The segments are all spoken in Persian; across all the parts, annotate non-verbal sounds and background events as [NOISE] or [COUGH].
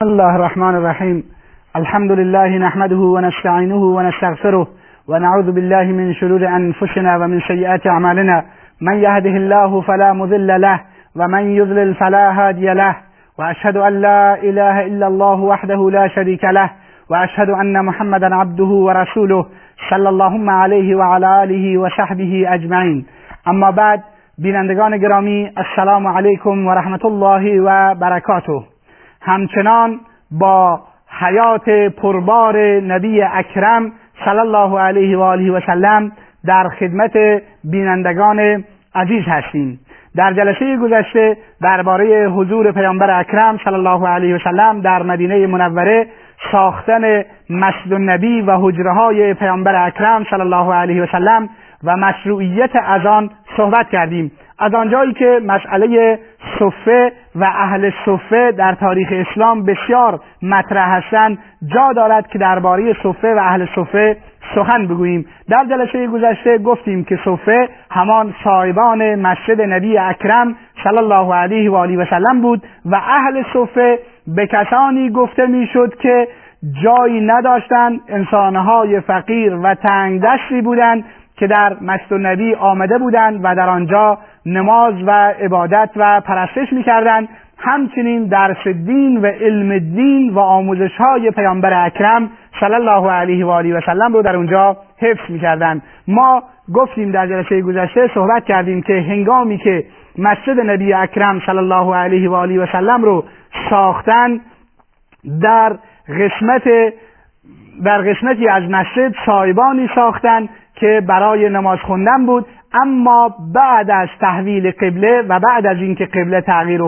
بسم الله الرحمن الرحيم الحمد لله نحمده ونستعينه ونستغفره ونعوذ بالله من شرور أنفسنا ومن سيئات أعمالنا من يهده الله فلا مضل له ومن يضلل فلا هادي له وأشهد أن لا إله إلا الله وحده لا شريك له وأشهد أن محمدا عبده ورسوله صلى اللهم عليه وعلى آله وصحبه أجمعين اما بعد بینندگان گرامی السلام علیکم و رحمت الله و برکاته همچنان با حیات پربار نبی اکرم صلی الله علیه و آله و سلم در خدمت بینندگان عزیز هستیم. در جلسه گذشته درباره حضور پیامبر اکرم صلی الله علیه و سلم در مدینه منوره ساختن مسجد النبی و حجره های پیامبر اکرم صلی الله علیه و سلم و مشروعیت از آن صحبت کردیم. از آنجایی که مسئله صفه و اهل صفه در تاریخ اسلام بسیار مطرح هستند جا دارد که درباره صفه و اهل صفه سخن بگوییم. در جلسه گذشته گفتیم که صفه همان صاحبان مسجد نبی اکرم صلی الله علیه و آله و سلم بود و اهل صفه به کسانی گفته می‌شد که جایی نداشتند انسانهای فقیر و تنگ دستی بودند که در مسجد نبی آمده بودند و در آنجا نماز و عبادت و پرستش می‌کردند. همچنین درس دین و علم دین و آموزش های پیامبر اکرم صلی الله علیه و آله و سلم رو در اونجا حفظ می‌کردند. ما گفتیم در جلسه گذشته صحبت کردیم که هنگامی که مسجد نبی اکرم صلی الله علیه و آله و سلم رو ساختن در قسمت در قسمتی از مسجد سایبانی ساختن که برای نماز خوندن بود. اما بعد از تحویل قبله و بعد از اینکه قبله تغییر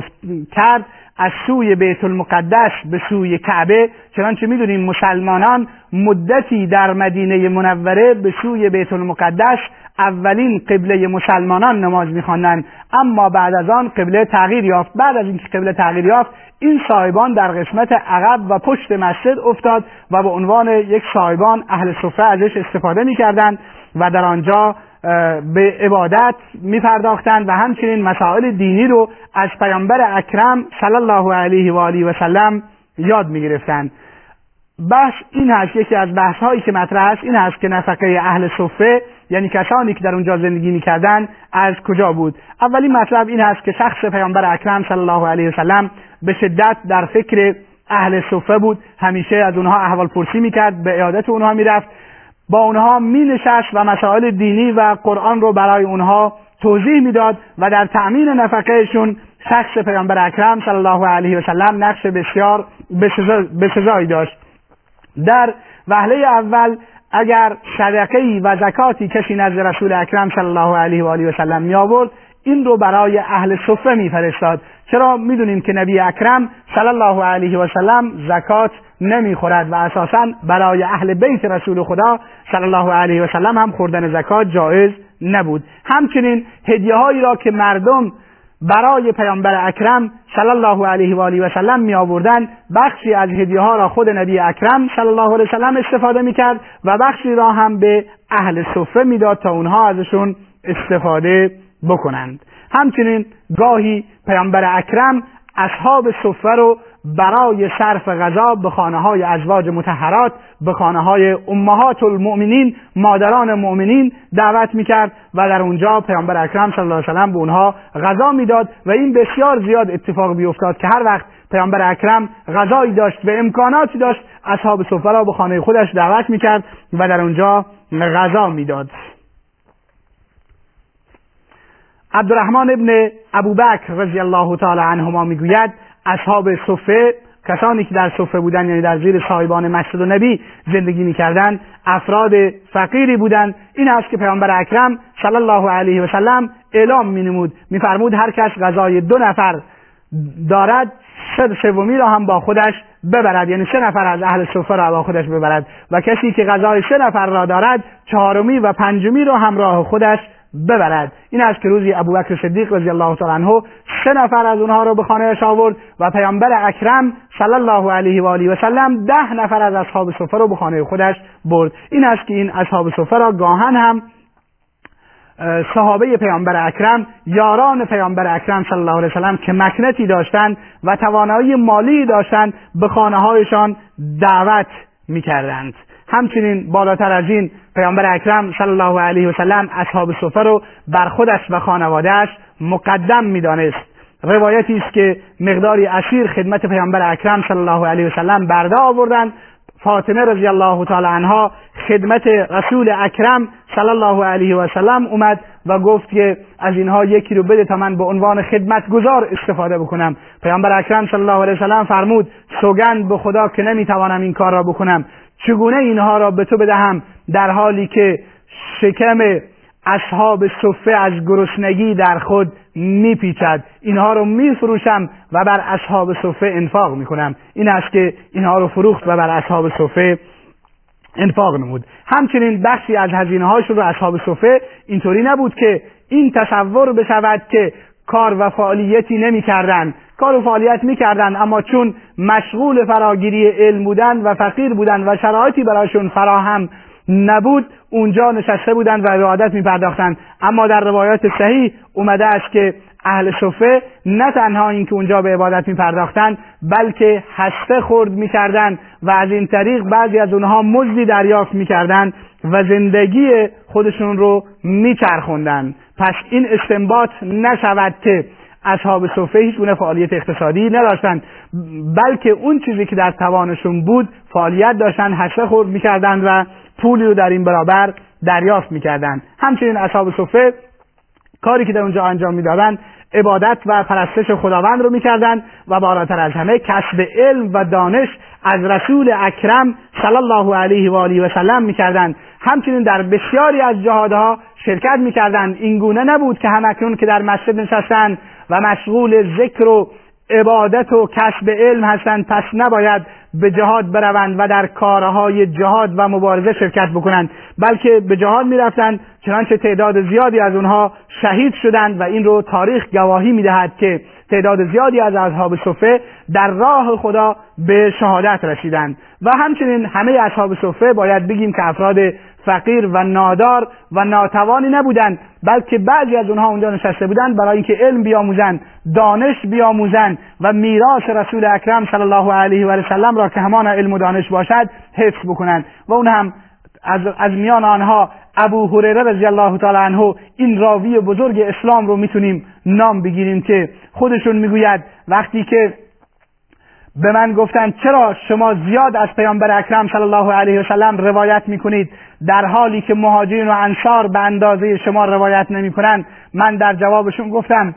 کرد از سوی بیت المقدس به سوی کعبه چنانچه می‌دونیم مسلمانان مدتی در مدینه منوره به سوی بیت المقدس اولین قبله مسلمانان نماز میخواندند اما بعد از آن قبله تغییر یافت. بعد از اینکه قبله تغییر یافت این صاحبان در قسمت عقب و پشت مسجد افتاد و به عنوان یک صاحبان اهل صفه ازش استفاده می‌کردند. و در آنجا به عبادت می پرداختند و همچنین مسائل دینی رو از پیامبر اکرم صلی الله علیه و آله و سلم یاد می گرفتند بحث این هست یکی از بحث هایی که مطرح است این هست که نفقه اهل صفه یعنی کسانی که در اونجا زندگی می‌کردن از کجا بود؟ اولین مطلب این هست که شخص پیامبر اکرم صلی الله علیه و سلم به شدت در فکر اهل صفه بود. همیشه از اونها احوال پرسی می‌کرد به عیادت اونها می‌رفت. با اونها می نشست و مسائل دینی و قرآن رو برای اونها توضیح می‌داد و در تأمین نفقهشون شخص پیامبر اکرم صلی الله علیه و سلم نقش بسیار بسزایی داشت. در وهله اول اگر صدقه و زکاتی کسی نزد رسول اکرم صلی الله علیه و آله و سلم می آورد این رو برای اهل صفه میفرستاد. چرا می‌دونیم که نبی اکرم صلی الله علیه و سلم زکات نمی‌خورد و اساسا برای اهل بیت رسول خدا صلی الله علیه و سلم هم خوردن زکات جایز نبود. همچنین هدیه هایی را که مردم برای پیامبر اکرم صلی الله علیه و آله و سلم می آوردن بخشی از هدیه ها را خود نبی اکرم صلی الله علیه و سلم استفاده می کرد و بخشی را هم به اهل صفه می‌داد تا اونها ازشون استفاده بکنند. همچنین گاهی پیامبر اکرم اصحاب صفه رو برای صرف غذا به خانه های ازواج متحرات به خانه های امهات المؤمنین مادران مؤمنین دعوت می‌کرد و در اونجا پیامبر اکرم صلی الله علیه وسلم به اونها غذا می‌داد و این بسیار زیاد اتفاق بیفتاد که هر وقت پیامبر اکرم غذایی داشت و امکاناتی داشت اصحاب را به خانه خودش دعوت می‌کرد و در اونجا غذا می‌داد. عبدالرحمن ابن ابوبکر رضی الله تعالی عنهما می‌گوید اصحاب صفه کسانی که در صفه بودند یعنی در زیر صاحبان مسجد و نبی زندگی می‌کردند افراد فقیری بودند. این است که پیامبر اکرم صلی الله علیه و سلم اعلام مینمود. میفرمود هر کس غذای دو نفر دارد سه سومی را هم با خودش ببرد. یعنی سه نفر از اهل صفه را با خودش ببرد. و کسی که غذای سه نفر را دارد چهارمی و پنجمی را همراه خودش ببرد. این است که روزی ابوبکر صدیق رضی الله تعالی عنه سه نفر از اونها رو به خانهاش آورد و پیامبر اکرم صلی الله علیه و آله و سلم ده نفر از اصحاب صفه رو به خانه خودش برد. این است که این اصحاب صفه را گاهن هم صحابه پیامبر اکرم یاران پیامبر اکرم صلی الله علیه وسلم که مکنتی داشتند و توانایی مالی داشتند به خانه هایشان دعوت می‌کردند. همچنین بالاتر از این پیامبر اکرم صلی الله علیه وسلم اصحاب صفه رو بر خودش و خانوادهش مقدم می‌دانست. روایتی است که مقداری اسیر خدمت پیامبر اکرم صلی الله علیه وسلم برده آوردند فاطمه رضی الله تعالی عنها خدمت رسول اکرم صلی الله علیه و سلم اومد و گفت که از اینها یکی رو بده تا من به عنوان خدمت گذار استفاده بکنم. پیامبر اکرم صلی الله علیه و سلم فرمود سوگند به خدا که نمی‌توانم این کار را بکنم. چگونه اینها را به تو بدهم در حالی که شکم اصحاب صفه از گرسنگی در خود میپیچد؟ اینها رو میفروشم و بر اصحاب صفه انفاق می‌کنم. این است که اینها رو فروخت و بر اصحاب صفه انفاق نمود. همچنین بخشی از هزینه هاشون رو اصحاب صفه اینطوری نبود که این تصور بشود که کار و فعالیتی نمی‌کردند کار و فعالیت می‌کردند اما چون مشغول فراگیری علم بودند و فقیر بودند و شرایطی برایشون فراهم نبود اونجا نشسته بودند و عبادت می پرداختند اما در روایات صحیح اومده است که اهل صفه نه تنها اینکه اونجا به عبادت می پرداختند بلکه هسته خورد می کردن و از این طریق بعضی از اونها مزدی دریافت می کردن و زندگی خودشون رو می چرخوندن. پس این استنباط نشود که اصحاب صفه هیچ گونه فعالیت اقتصادی نداشتند. بلکه اون چیزی که در توانشون بود فعالیت داشتن هسته خورد می‌کردند و پولی رو در این برابر دریافت می‌کردند. همچنین اصحاب صفه کاری که در اونجا انجام می‌دادند عبادت و پرستش خداوند رو می‌کردند و بالاتر از همه کسب علم و دانش از رسول اکرم صلی الله علیه و آله و سلم می‌کردند. همچنین در بسیاری از جهادها شرکت می‌کردند. این گونه نبود که همکنون که در مسجد نشستند و مشغول ذکر و عبادت و کسب علم هستند پس نباید به جهاد بروند و در کارهای جهاد و مبارزه شرکت بکنند بلکه به جهاد می‌رفتند چنانچه تعداد زیادی از اونها شهید شدند و این رو تاریخ گواهی می‌دهد که تعداد زیادی از اصحاب صفه در راه خدا به شهادت رسیدند. و همچنین همه اصحاب صفه باید بگیم که افراد فقیر و نادار و ناتوانی نبودند بلکه بعضی از اونها اونجا نشسته بودند برای اینکه علم بیاموزند دانش بیاموزند و میراث رسول اکرم صلی الله علیه و سلم را که همان علم و دانش باشد حفظ بکنند. و اون هم از, از میان آنها ابو هریره رضی الله تعالی عنه این راوی بزرگ اسلام رو می‌تونیم نام بگیریم که خودشون می‌گوید وقتی که به من گفتند چرا شما زیاد از پیامبر اکرم صلی الله علیه وسلم روایت می‌کنید؟ در حالی که مهاجرین و انصار به اندازه شما روایت نمی‌کنند. من در جوابشون گفتم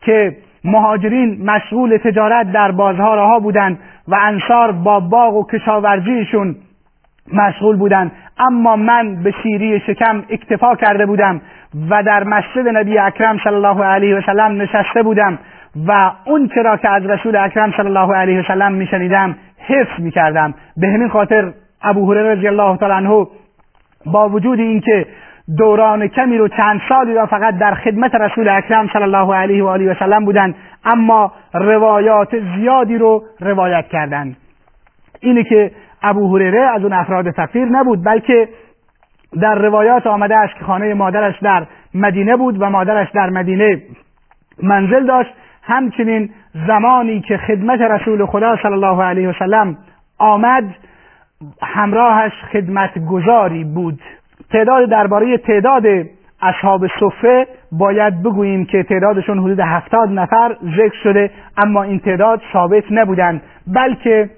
که مهاجرین مشغول تجارت در بازها رها بودند و انصار با باغ و کشاورزیشون مشغول بودند. اما من به شیری شکم اکتفا کرده بودم و در مسجد نبی اکرم صلی الله علیه وسلم نشسته بودم. و اون چرا که از رسول اکرم صلی الله علیه وسلم میشنیدم حفظ می‌کردم. به همین خاطر ابو هریره رضی الله تعالی عنه با وجود اینکه دوران کمی رو چند سالی را فقط در خدمت رسول اکرم صلی الله علیه و آله و سلم بودند اما روایات زیادی رو روایت کردند. اینه که ابو هریره از اون افراد فقیر نبود بلکه در روایات آمده است که خانه مادرش در مدینه بود و مادرش در مدینه منزل داشت. همچنین زمانی که خدمت رسول خدا صلی الله علیه و سلم آمد همراهش خدمت گذاری بود. تعداد درباره تعداد اصحاب صفه باید بگوییم که تعدادشون حدود هفتاد نفر ذکر شده اما این تعداد ثابت نبودند بلکه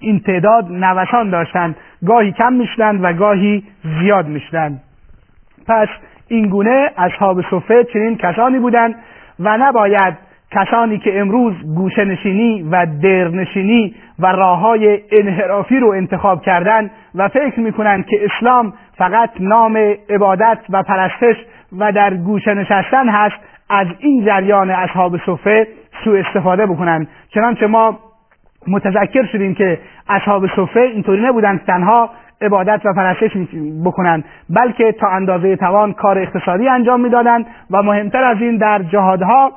این تعداد نوسان داشتند. گاهی کم می‌شدند و گاهی زیاد می‌شدند. پس این گونه اصحاب صفه چنین کسانی بودند و نباید کسانی که امروز گوشه نشینی و درنشینی و راه های انحرافی رو انتخاب کردن و فکر می‌کنند که اسلام فقط نام عبادت و پرستش و در گوشه نشستن هست از این جریان اصحاب صفه سوء استفاده بکنند چنانچه ما متذکر شدیم که اصحاب صفه اینطوری نبودند تنها عبادت و پرستش بکنند بلکه تا اندازه توان کار اقتصادی انجام می‌دادند و مهمتر از این در جهادها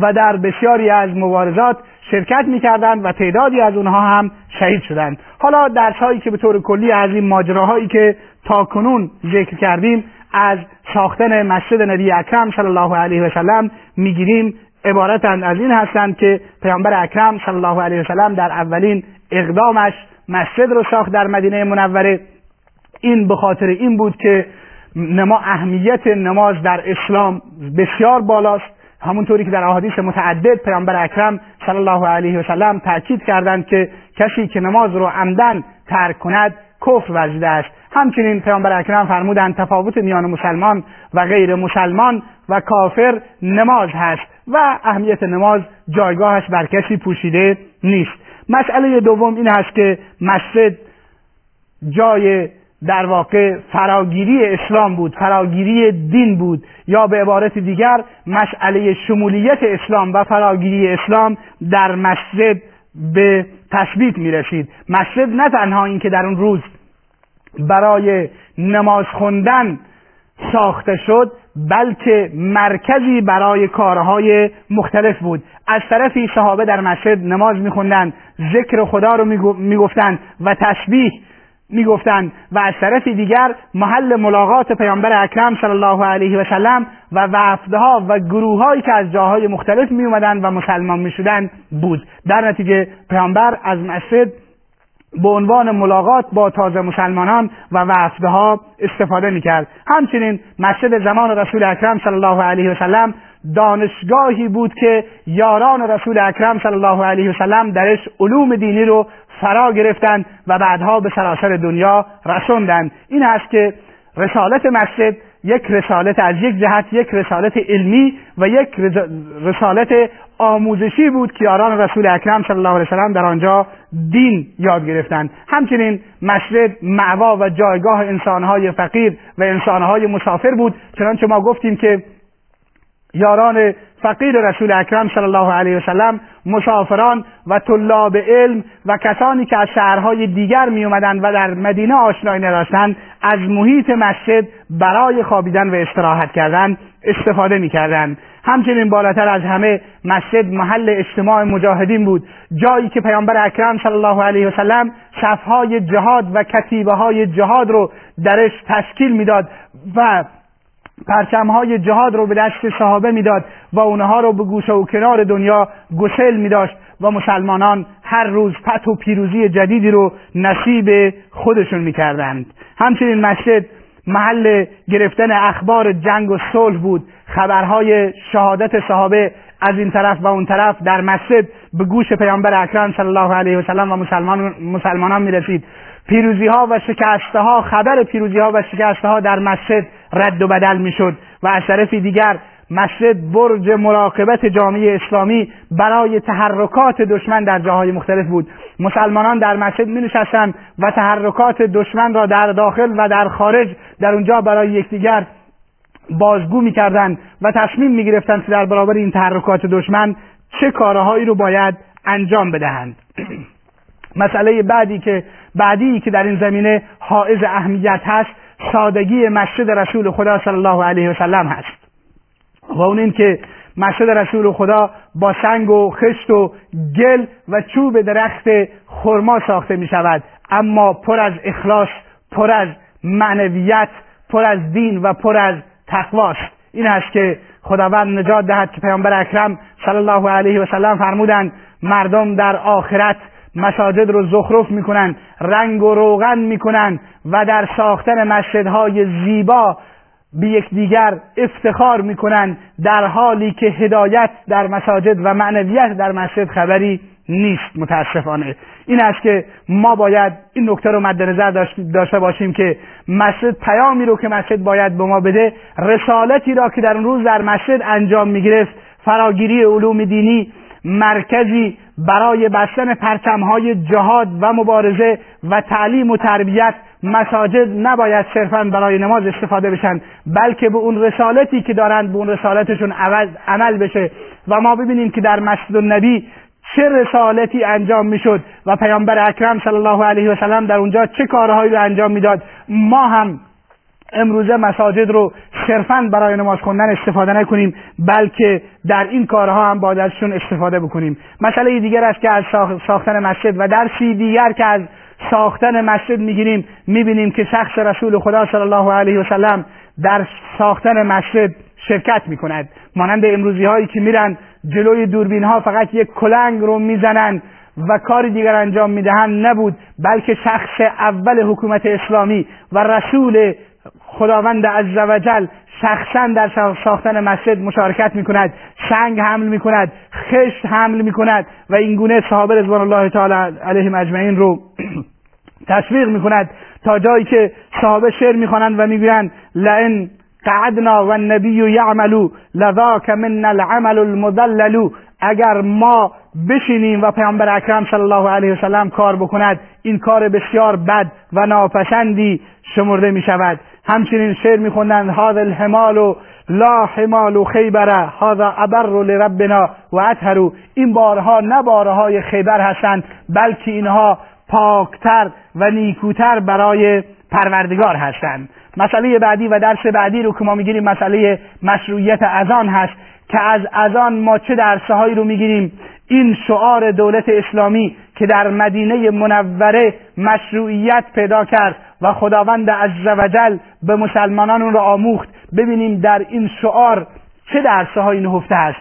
و در بسیاری از مبارزات شرکت می‌کردند و تعدادی از اونها هم شهید شدند. حالا درس هایی که به طور کلی از این ماجراهایی که تا کنون ذکر کردیم از ساختن مسجد نبی اکرم صلی الله علیه و سلم می‌گیریم. عبارتند از این هستند که پیامبر اکرم صلی الله علیه و سلم در اولین اقدامش مسجد رو ساخت در مدینه منوره. این به خاطر این بود که نما اهمیت نماز در اسلام بسیار بالاست. همونطوری که در احادیث متعدد پیامبر اکرم صلی الله علیه و سلم تاکید کردند که کسی که نماز رو عمدن ترک کند کفر ورزیده است. همچنین پیامبر اکرم فرمودند تفاوت میان مسلمان و غیر مسلمان و کافر نماز هست و اهمیت نماز جایگاهش بر کسی پوشیده نیست. مسئله دوم این هست که مسجد جای در واقع فراگیری اسلام بود فراگیری دین بود یا به عبارت دیگر مسئله شمولیت اسلام و فراگیری اسلام در مسجد به تثبیت می رسید مسجد نه تنها اینکه در اون روز برای نماز خوندن ساخته شد بلکه مرکزی برای کارهای مختلف بود. از طرفی صحابه در مسجد نماز میخوندن ذکر خدا رو می‌گفتند و تسبیح می‌گفتند و از طرف دیگر محل ملاقات پیامبر اکرم صلی الله علیه و سلم و وفدها و گروههایی که از جاهای مختلف می اومدن و مسلمان می شدن بود. در نتیجه پیامبر از مسجد به عنوان ملاقات با تازه مسلمانان و وفدها استفاده می‌کرد. همچنین مسجد زمان رسول اکرم صلی الله علیه و سلم دانشگاهی بود که یاران رسول اکرم صلی الله علیه و سلم درش علوم دینی رو فرا گرفتند و بعدها به سراسر دنیا رسوندند. این است که رسالت مسجد یک رسالت از یک جهت یک رسالت علمی و یک رسالت آموزشی بود که یاران رسول اکرم صلی الله علیه وسلم در آنجا دین یاد گرفتند. همچنین مسجد معوا و جایگاه انسانهای فقیر و انسانهای مسافر بود. چنانچه ما گفتیم که یاران فقیر رسول اکرم صلی الله علیه وسلم مسافران و طلاب علم و کسانی که از شهرهای دیگر می اومدن و در مدینه آشنایی نداشتند از محیط مسجد برای خوابیدن و استراحت کردن استفاده می‌کردند. همچنین بالاتر از همه مسجد محل اجتماع مجاهدین بود جایی که پیامبر اکرم صلی الله علیه وسلم صفهای جهاد و کتیبه های جهاد رو درش تشکیل می‌داد و پرچمهای جهاد رو به دست صحابه می‌داد و اونها رو به گوشه و کنار دنیا گسل می داشت و مسلمانان هر روز فتح و پیروزی جدیدی رو نصیب خودشون می‌کردند. همچنین مسجد محل گرفتن اخبار جنگ و صلح بود. خبرهای شهادت صحابه از این طرف و اون طرف در مسجد به گوش پیامبر اکرم صلی الله علیه و سلم و مسلمان مسلمانان می رسید پیروزی ها و شکسته ها خبر پیروزی ها و شکسته ها در مسجد رد و بدل می‌شد و از طرف دیگر مسجد برج مراقبت جامعه اسلامی برای تحرکات دشمن در جاهای مختلف بود. مسلمانان در مسجد می نشستند و تحرکات دشمن را در داخل و در خارج در اونجا برای یکدیگر بازگو می‌کردند و تصمیم می‌گرفتند که در برابر این تحرکات دشمن چه کارهایی رو باید انجام بدهند. [CLEARS THROAT] مسئله بعدی که بعدی که در این زمینه حائز اهمیت هست سادگی مسجد رسول خدا صلی الله علیه و سلم هست. و اون این که مسجد رسول خدا با سنگ و خشت و گل و چوب درخت خرما ساخته می شود. اما پر از اخلاص پر از معنویت پر از دین و پر از تقواست. این است که خداوند نجات دهد که پیامبر اکرم صلی الله علیه و سلم فرمودند مردم در آخرت مساجد رو زخرف می‌کنن رنگ و روغن می‌کنن و در ساختن مسجدهای زیبا به یکدیگر افتخار می‌کنن در حالی که هدایت در مساجد و معنویت در مسجد خبری نیست متاسفانه. این است که ما باید این نکته رو مد نظر داشته باشیم که مسجد پیامی رو که مسجد باید به ما بده رسالتی را که در اون روز در مسجد انجام می‌گرفت فراگیری علوم دینی مرکزی برای بستن پرچمهای جهاد و مبارزه و تعلیم و تربیت مساجد نباید صرفا برای نماز استفاده بشن بلکه به اون رسالتی که دارند به اون رسالتشون عمل بشه. و ما ببینیم که در مسجد النبی چه رسالتی انجام می‌شد و پیامبر اکرم صلی الله علیه و سلم در اونجا چه کارهایی رو انجام می‌داد. ما هم امروزه مساجد رو صرفا برای نماز خوندن استفاده نکنیم بلکه در این کارها هم باید ازشون استفاده بکنیم. مسئله دیگر است که از ساختن مسجد و درسی دیگر که از ساختن مسجد می‌گیریم می‌بینیم که شخص رسول خدا صلی الله علیه و سلم در ساختن مسجد شرکت می کند مانند امروزی هایی که میرن جلوی دوربین ها فقط یک کلنگ رو می‌زنند و کار دیگر انجام می‌دهند نبود بلکه شخص اول حکومت اسلامی و رسول خداوند عزوجل شخصا در ساختن مسجد مشارکت می کند سنگ حمل می کند خشت حمل می کند و این گونه صحابه رضوان الله تعالی علیهم اجمعین رو [CLEARS THROAT] تشویق می کند تا جایی که صحابه شعر می خوانند و می‌گویند لئن قعدنا و النبی یعملو لذاک من العمل المضلل اگر ما بشینیم و پیامبر اکرم صلی الله علیه وسلم کار بکند این کار بسیار بد و ناپسندی شمرده می شود همچنین شعر میخوندند هذا الحمال لا حمال خیبره هذا ابر لربنا و اطهرو این بارها نه بارهای خیبر هستند بلکه اینها پاکتر و نیکوتر برای پروردگار هستند. مسئله بعدی و درس بعدی رو که ما می‌گیریم مسئله مشروعیت اذان هست که از اذان ما چه درسه هایی رو می‌گیریم؟ این شعار دولت اسلامی که در مدینه منوره مشروعیت پیدا کرد. و خداوند عزوجل به مسلمانان اون را آموخت. ببینیم در این شعار چه درسه هایی نهفته است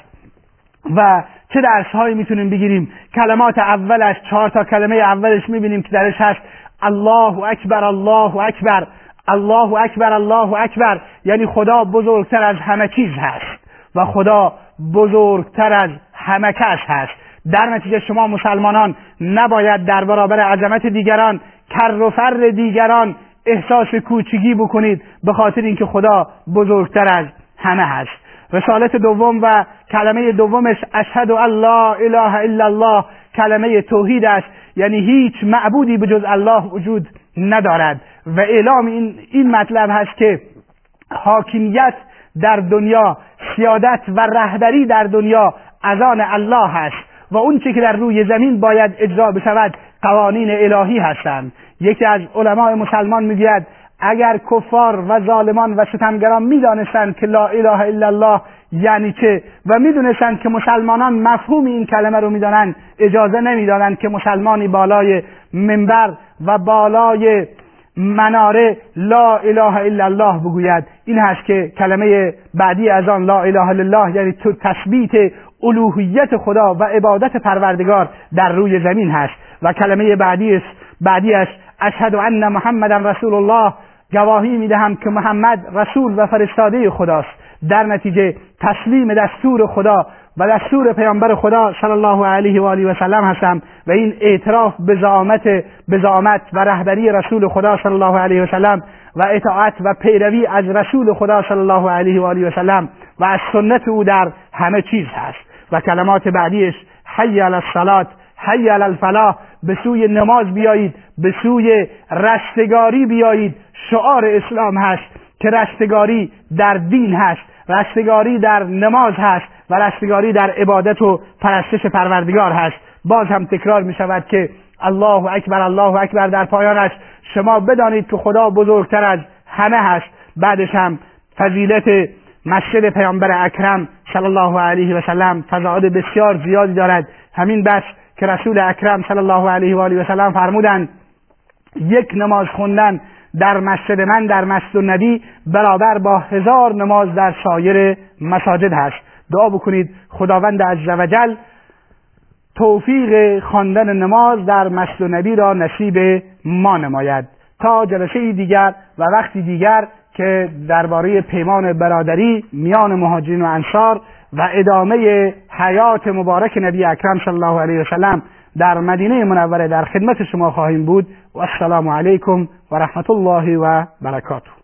و چه درس هایی می‌تونیم بگیریم. کلمات اولش چهار تا کلمه اولش می‌بینیم که درش هست الله اکبر الله اکبر الله اکبر الله اکبر. یعنی خدا بزرگتر از همه چیز هست و خدا بزرگتر از همه کس هست. در نتیجه شما مسلمانان نباید در برابر عظمت دیگران کر و فر دیگران احساس کوچگی بکنید به خاطر اینکه خدا بزرگتر از همه هست. رسالت دوم و کلمه دومش اشهد ان لا اله الا الله کلمه توحید است. یعنی هیچ معبودی به جز الله وجود ندارد. و اعلام این, این مطلب هست که حاکمیت در دنیا سیادت و رهبری در دنیا از آن الله است. و اون که در روی زمین باید اجرا بشود قوانین الهی هستند. یکی از علمای مسلمان می‌گوید اگر کفار و ظالمان و ستمگران می‌دانستند که لا اله الا الله یعنی چه و می‌دونستند که مسلمانان مفهوم این کلمه رو می‌دانند اجازه نمی‌دادند که مسلمانی بالای منبر و بالای مناره لا اله الا الله بگوید. این هست که کلمه بعدی از آن لا اله الا الله یعنی تو تثبیت الوهیت خدا و عبادت پروردگار در روی زمین هست. و کلمه بعدی بعدیش اشهد ان محمد رسول الله. گواهی می‌دهم که محمد رسول و فرستاده خداست در نتیجه تسلیم دستور خدا و دستور پیامبر خدا صلی الله علیه و آله و سلم هستم و این اعتراف به زعامت به و رهبری رسول خدا صلی الله علیه و سلم و اطاعت و پیروی از رسول خدا صلی الله علیه و آله و سلم و از سنت او در همه چیز هست. و کلمات بعدیش حی علی الصلات حی علی الفلاح به سوی نماز بیایید به سوی رستگاری بیایید. شعار اسلام هست که رستگاری در دین هست رستگاری در نماز هست و رستگاری در عبادت و پرستش پروردگار هست. باز هم تکرار می شود که الله اکبر الله اکبر در پایانش شما بدانید که خدا بزرگتر از همه هست. بعدش هم فضیلت مسجد پیامبر اکرم صلی الله علیه و سلم فضائل بسیار زیادی دارد. همین بس که رسول اکرم صلی الله علیه و آله و سلم فرمودند یک نماز خوندن در مسجد من در مسجد النبی برابر با هزار نماز در سایر مساجد هست. دعا بکنید خداوند عزوجل توفیق خواندن نماز در مسجد النبی را نصیب ما نماید. تا جلسه دیگر و وقتی دیگر که درباره پیمان برادری میان مهاجرین و انصار و ادامه حیات مبارک نبی اکرم صلی الله علیه وسلم در مدینه منوره در خدمت شما خواهیم بود. و السلام علیکم و رحمت الله و برکاته.